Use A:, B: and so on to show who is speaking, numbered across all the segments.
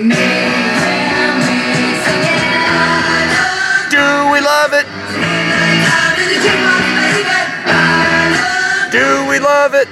A: Do we love it? Do we love it?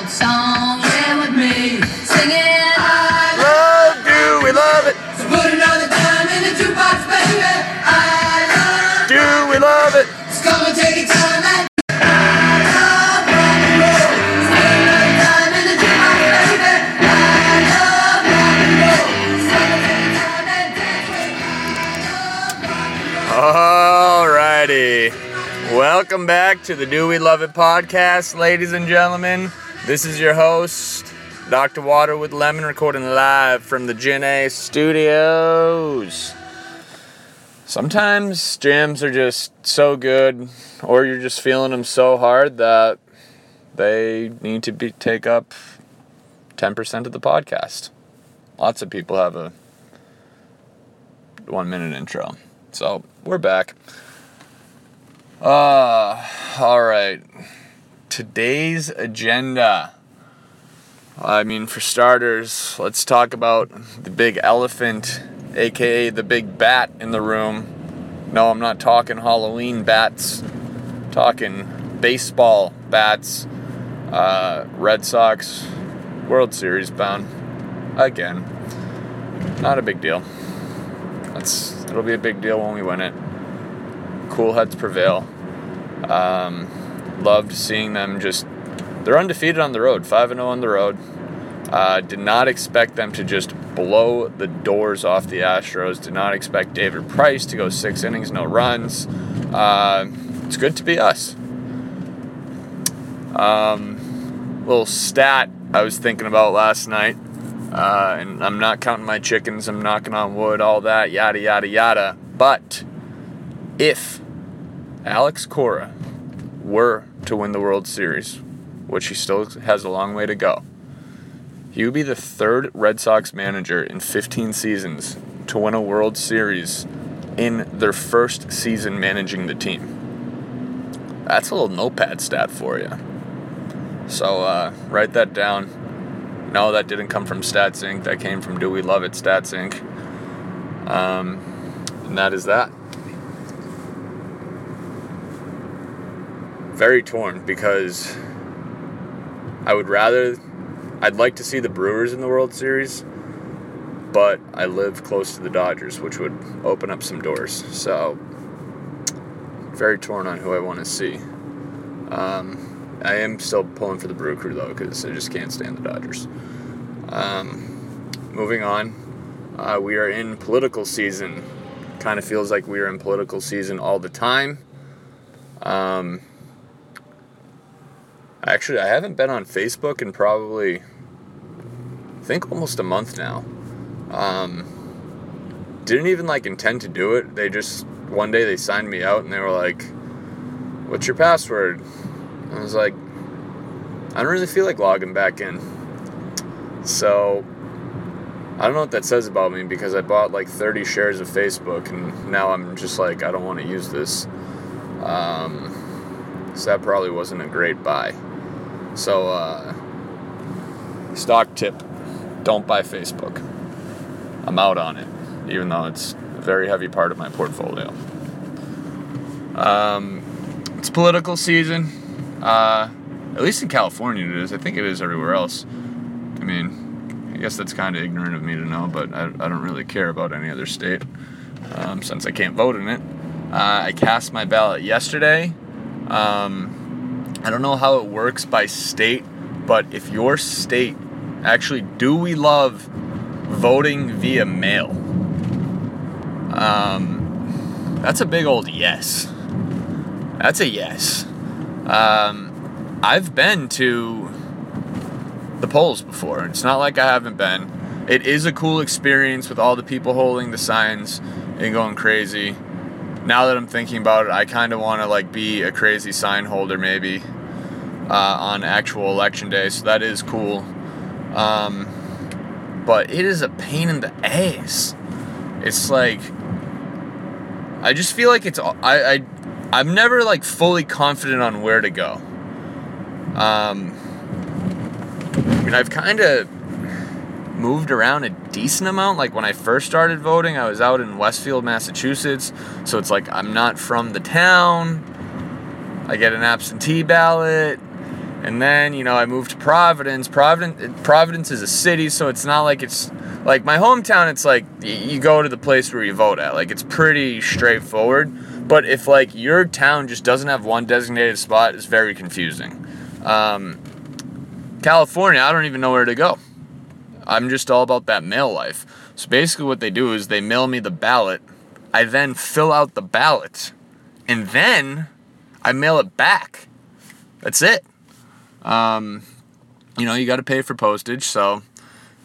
B: Old song. Yeah, with me. Singing I
A: Love, do we love it?
B: So put another dime in the jukebox, baby. I love
A: Do we love it?
B: Come and take your time and I love rock and roll. So put another dime in the jukebox, baby. I love rock and roll. So come and take your time and dance with me. I love rock and roll.
A: Alrighty. Welcome back to the Do We Love It podcast, ladies and gentlemen. This is your host, Dr. Water with Lemon, recording live from the Gen A studios. Sometimes jams are just so good, or you're just feeling them so hard that they need to be take up 10% of the podcast. Lots of people have a one minute intro. So we're back. Uh, all right. Today's agenda. I mean, for starters, let's talk about the big elephant, aka the big bat in the room. No, I'm not talking Halloween bats. I'm talking baseball bats. Uh, Red Sox World Series bound again. Not a big deal. That's it'll be a big deal when we win it. Cool heads prevail. Um, loved seeing them just. They're undefeated on the road, five and zero on the road. Uh, did not expect them to just blow the doors off the Astros. Did not expect David Price to go six innings, no runs. Uh, it's good to be us. Um, little stat I was thinking about last night. Uh, and I'm not counting my chickens, I'm knocking on wood, all that, yada, yada, yada. But if Alex Cora were to win the World Series, which he still has a long way to go, he would be the third Red Sox manager in 15 seasons to win a World Series in their first season managing the team. That's a little notepad stat for you. So uh, write that down. No, that didn't come from Stats Inc. That came from Do We Love It Stats Inc. Um, and that is that. Very torn because I would rather, I'd like to see the Brewers in the World Series, but I live close to the Dodgers, which would open up some doors. So, very torn on who I want to see. Um, I am still pulling for the Brew Crew though, because I just can't stand the Dodgers. Um, moving on, uh, we are in political season. Kind of feels like we are in political season all the time. Um, actually, I haven't been on Facebook in probably, I think, almost a month now. Um, didn't even like intend to do it. They just one day they signed me out and they were like, "What's your password?" I was like, I don't really feel like logging back in. So, I don't know what that says about me because I bought like 30 shares of Facebook and now I'm just like, I don't want to use this. Um, so, that probably wasn't a great buy. So, uh, stock tip don't buy Facebook. I'm out on it, even though it's a very heavy part of my portfolio. Um, it's political season. Uh, at least in California it is. I think it is everywhere else. I mean, I guess that's kind of ignorant of me to know, but I, I don't really care about any other state um, since I can't vote in it. Uh, I cast my ballot yesterday. Um, I don't know how it works by state, but if your state actually, do we love voting via mail? Um, that's a big old yes. That's a yes. Um, I've been to the polls before. It's not like I haven't been. it is a cool experience with all the people holding the signs and going crazy. Now that I'm thinking about it, I kind of want to like be a crazy sign holder maybe uh, on actual election day. So that is cool. Um, but it is a pain in the ass. It's like I just feel like it's I I I'm never like fully confident on where to go. Um, I mean, I've kind of moved around a decent amount. Like when I first started voting, I was out in Westfield, Massachusetts. So it's like I'm not from the town. I get an absentee ballot. And then, you know, I moved to Providence. Providence Providence is a city, so it's not like it's like my hometown, it's like you go to the place where you vote at. Like it's pretty straightforward. But if like your town just doesn't have one designated spot, it's very confusing. Um, California, I don't even know where to go. I'm just all about that mail life. So basically, what they do is they mail me the ballot. I then fill out the ballot, and then I mail it back. That's it. Um, you know, you got to pay for postage, so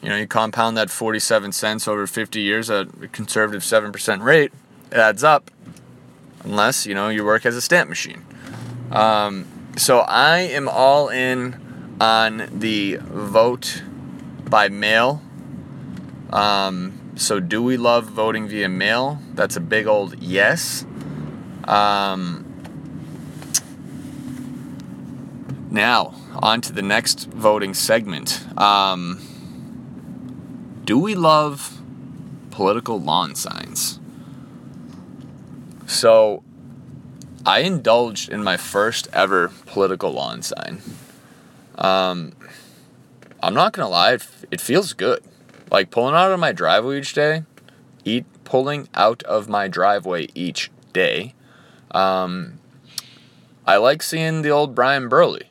A: you know you compound that 47 cents over 50 years at a conservative 7% rate. It adds up, unless you know you work as a stamp machine. Um, so I am all in on the vote by mail. Um, so do we love voting via mail? That's a big old yes. Um, now on to the next voting segment. Um, do we love political lawn signs? So I indulged in my first ever political lawn sign. Um, I'm not gonna lie, it, it feels good. Like pulling out of my driveway each day, eat pulling out of my driveway each day. Um, I like seeing the old Brian Burley.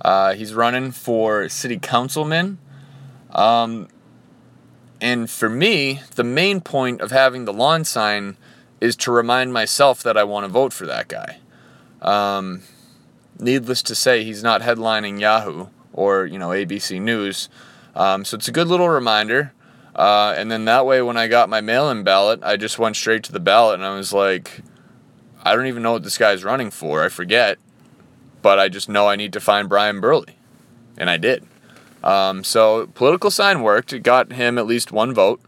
A: Uh, he's running for city councilman. Um, and for me, the main point of having the lawn sign is to remind myself that I want to vote for that guy. Um, needless to say, he's not headlining Yahoo or you know ABC News, um, so it's a good little reminder. Uh, and then that way, when I got my mail-in ballot, I just went straight to the ballot, and I was like, I don't even know what this guy's running for. I forget, but I just know I need to find Brian Burley, and I did. Um, so political sign worked. It got him at least one vote.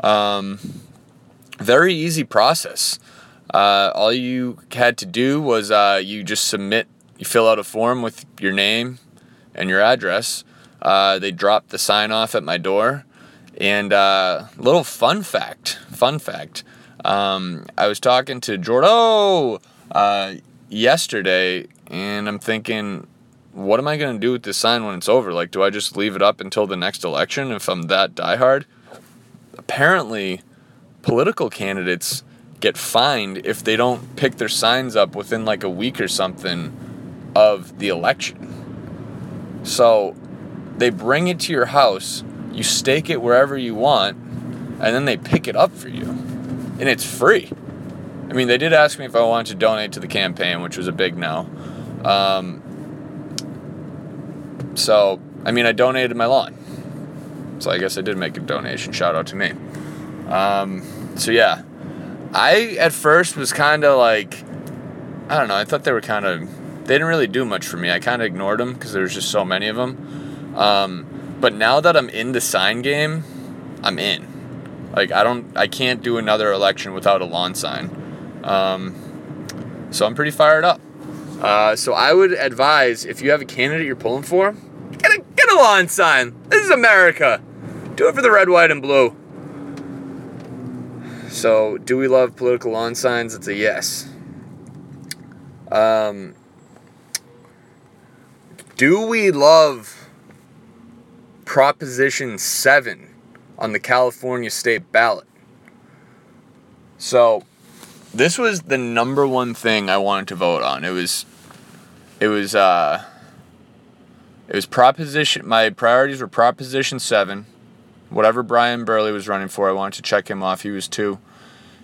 A: Um, very easy process. Uh, all you had to do was uh, you just submit, you fill out a form with your name and your address. Uh, they dropped the sign off at my door. And uh, little fun fact, fun fact. Um, I was talking to Jordo uh, yesterday, and I'm thinking, what am I going to do with this sign when it's over? Like, do I just leave it up until the next election if I'm that diehard? Apparently, political candidates get fined if they don't pick their signs up within like a week or something of the election. So they bring it to your house, you stake it wherever you want, and then they pick it up for you. And it's free. I mean, they did ask me if I wanted to donate to the campaign, which was a big no. Um, so, I mean, I donated my lawn. So I guess I did make a donation. Shout out to me. Um, so yeah, I at first was kind of like, I don't know. I thought they were kind of, they didn't really do much for me. I kind of ignored them because there was just so many of them. Um, but now that I'm in the sign game, I'm in. Like I don't, I can't do another election without a lawn sign. Um, so I'm pretty fired up. Uh, so I would advise if you have a candidate you're pulling for, get a get a lawn sign. This is America. Do it for the red, white, and blue. So, do we love political lawn signs? It's a yes. Um, do we love Proposition 7 on the California state ballot? So, this was the number one thing I wanted to vote on. It was, it was, uh, it was Proposition, my priorities were Proposition 7, whatever Brian Burley was running for, I wanted to check him off. He was two.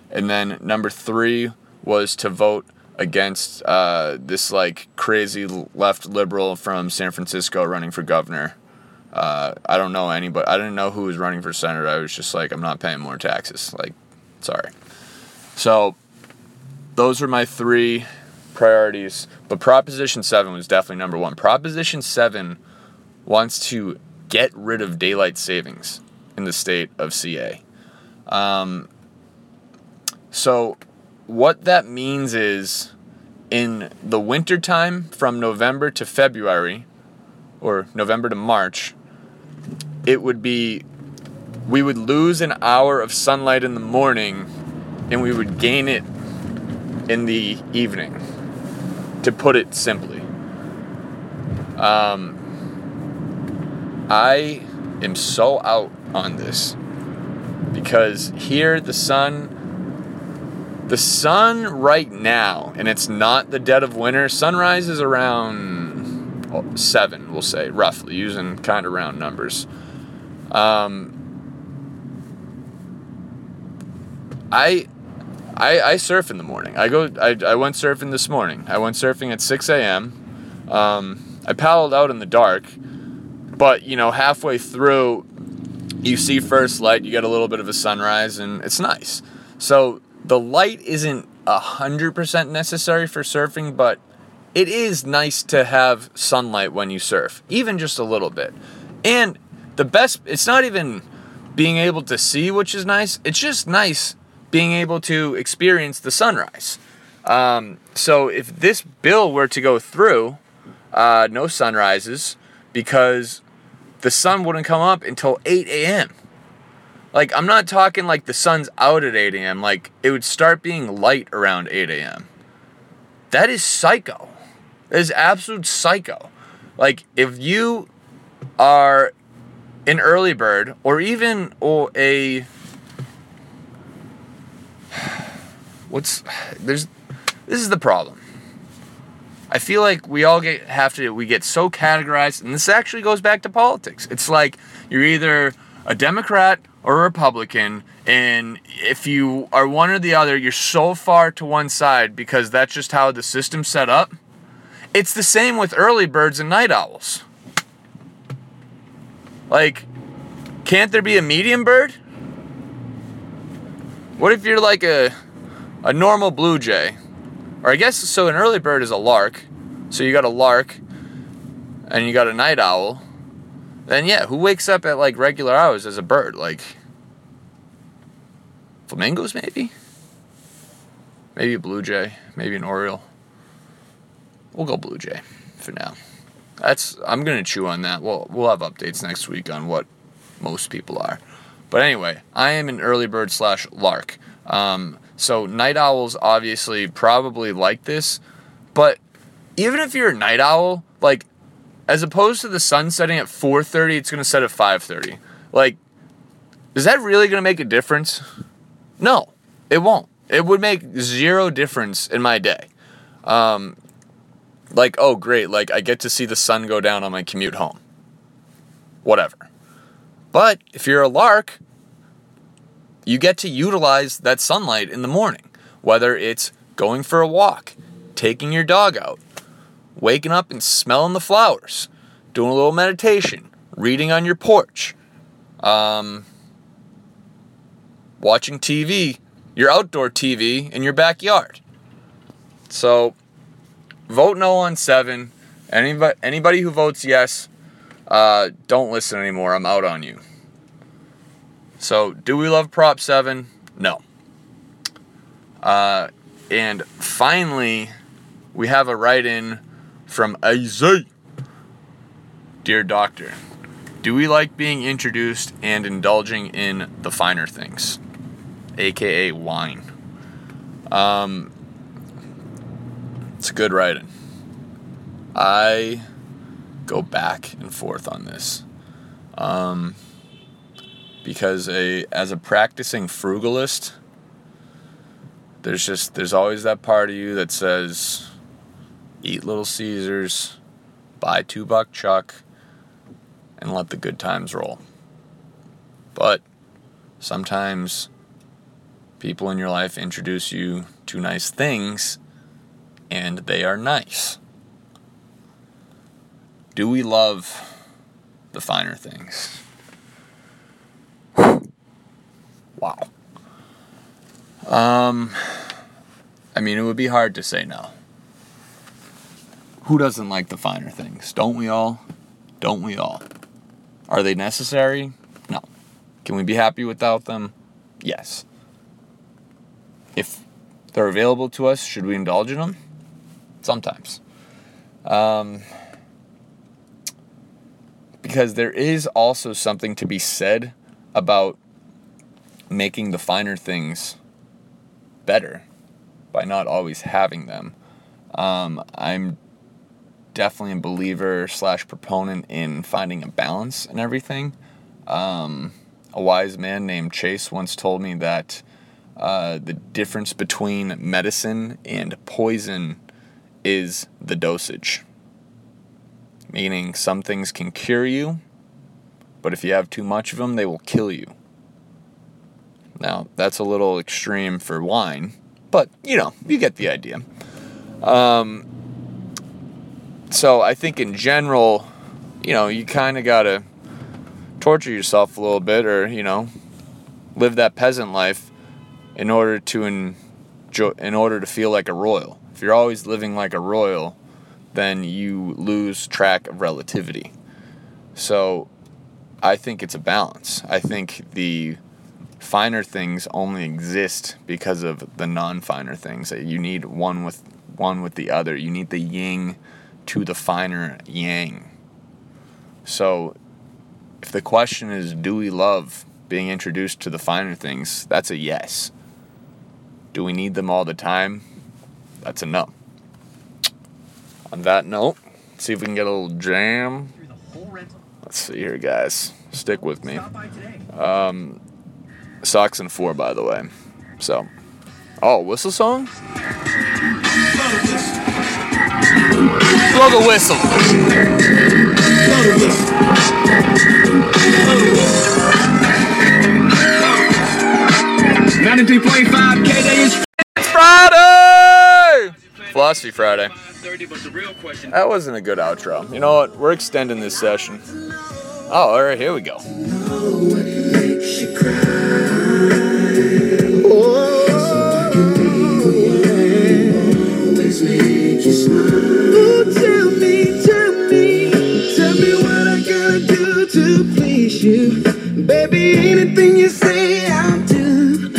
A: And then number three was to vote against uh, this like crazy left liberal from San Francisco running for governor. Uh, I don't know anybody. I didn't know who was running for senator. I was just like, I'm not paying more taxes. Like, sorry. So, those are my three priorities. But Proposition 7 was definitely number one. Proposition 7 wants to get rid of daylight savings in the state of CA. Um, so, what that means is in the wintertime from November to February, or November to March, it would be we would lose an hour of sunlight in the morning and we would gain it in the evening, to put it simply. Um, I am so out on this because here the sun the sun right now and it's not the dead of winter. Sunrise is around 7 we'll say roughly using kind of round numbers. Um, I, I I surf in the morning. I go I, I went surfing this morning. I went surfing at 6 a.m um, I paddled out in the dark but you know halfway through you see first light you get a little bit of a sunrise and it's nice. So the light isn't a hundred percent necessary for surfing but it is nice to have sunlight when you surf even just a little bit and the best it's not even being able to see which is nice it's just nice being able to experience the sunrise um, so if this bill were to go through uh, no sunrises because the sun wouldn't come up until 8 a.m. Like, I'm not talking like the sun's out at 8 a.m., like, it would start being light around 8 a.m. That is psycho. That is absolute psycho. Like, if you are an early bird or even or a what's there's this is the problem I feel like we all get have to we get so categorized, and this actually goes back to politics. It's like you're either a Democrat or Republican, and if you are one or the other, you're so far to one side because that's just how the system's set up. It's the same with early birds and night owls. Like, can't there be a medium bird? What if you're like a a normal blue jay? Or I guess so an early bird is a lark. So you got a lark and you got a night owl. Then yeah, who wakes up at like regular hours as a bird? Like flamingos maybe? Maybe a blue jay, maybe an oriole. We'll go blue jay for now. That's I'm gonna chew on that. We'll we'll have updates next week on what most people are. But anyway, I am an early bird slash lark. Um, so night owls obviously probably like this, but even if you're a night owl, like as opposed to the sun setting at 4:30, it's going to set at 5:30. Like is that really going to make a difference? No, it won't. It would make zero difference in my day. Um, like, oh, great, like I get to see the sun go down on my commute home. Whatever. But if you're a lark, you get to utilize that sunlight in the morning, whether it's going for a walk, taking your dog out, waking up and smelling the flowers, doing a little meditation, reading on your porch, um, watching TV, your outdoor TV in your backyard. So, vote no on seven. Anybody, anybody who votes yes, uh, don't listen anymore. I'm out on you. So, do we love Prop 7? No. Uh, and finally, we have a write in from AZ. Dear Doctor, do we like being introduced and indulging in the finer things, aka wine? Um, it's good writing. I go back and forth on this. Um, because a as a practicing frugalist, there's just there's always that part of you that says, eat Little Caesars, buy two buck chuck, and let the good times roll. But sometimes people in your life introduce you to nice things, and they are nice. Do we love the finer things. Wow. Um, I mean, it would be hard to say no. Who doesn't like the finer things? Don't we all? Don't we all? Are they necessary? No. Can we be happy without them? Yes. If they're available to us, should we indulge in them? Sometimes. Um, because there is also something to be said about making the finer things better by not always having them. Um, I'm definitely a believer slash proponent in finding a balance in everything. Um, a wise man named Chase once told me that uh, the difference between medicine and poison is the dosage. Meaning, some things can cure you, but if you have too much of them, they will kill you. Now, that's a little extreme for wine, but you know, you get the idea. Um, so, I think in general, you know, you kind of got to torture yourself a little bit or, you know, live that peasant life in order to enjoy, in order to feel like a royal. If you're always living like a royal, then you lose track of relativity. So I think it's a balance. I think the finer things only exist because of the non-finer things. You need one with one with the other. You need the yin to the finer yang. So if the question is do we love being introduced to the finer things, that's a yes. Do we need them all the time? That's a no. On that note, see if we can get a little jam. Let's see here, guys. Stick with me. Um, Sox and four, by the way. So, oh, whistle song? Blow the whistle.
C: Ninety-three point five K is
A: Friday! Philosophy Friday.
C: thirty, but the real question.
A: That wasn't a good outro. You know what? We're extending this session. Oh, all right, here we go.
D: Oh, you. Baby, anything you say, I'll do.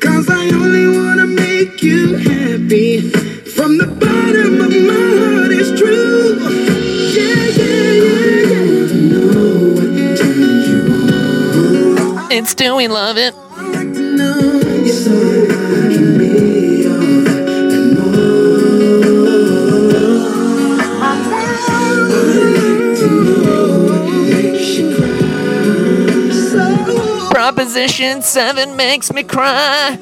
D: Cause I only wanna make you happy. From the bottom of my heart, it's true. Yeah, yeah, yeah, yeah. To know what turns you on.
E: It's do we love it?
D: So
E: Proposition 7 makes me cry.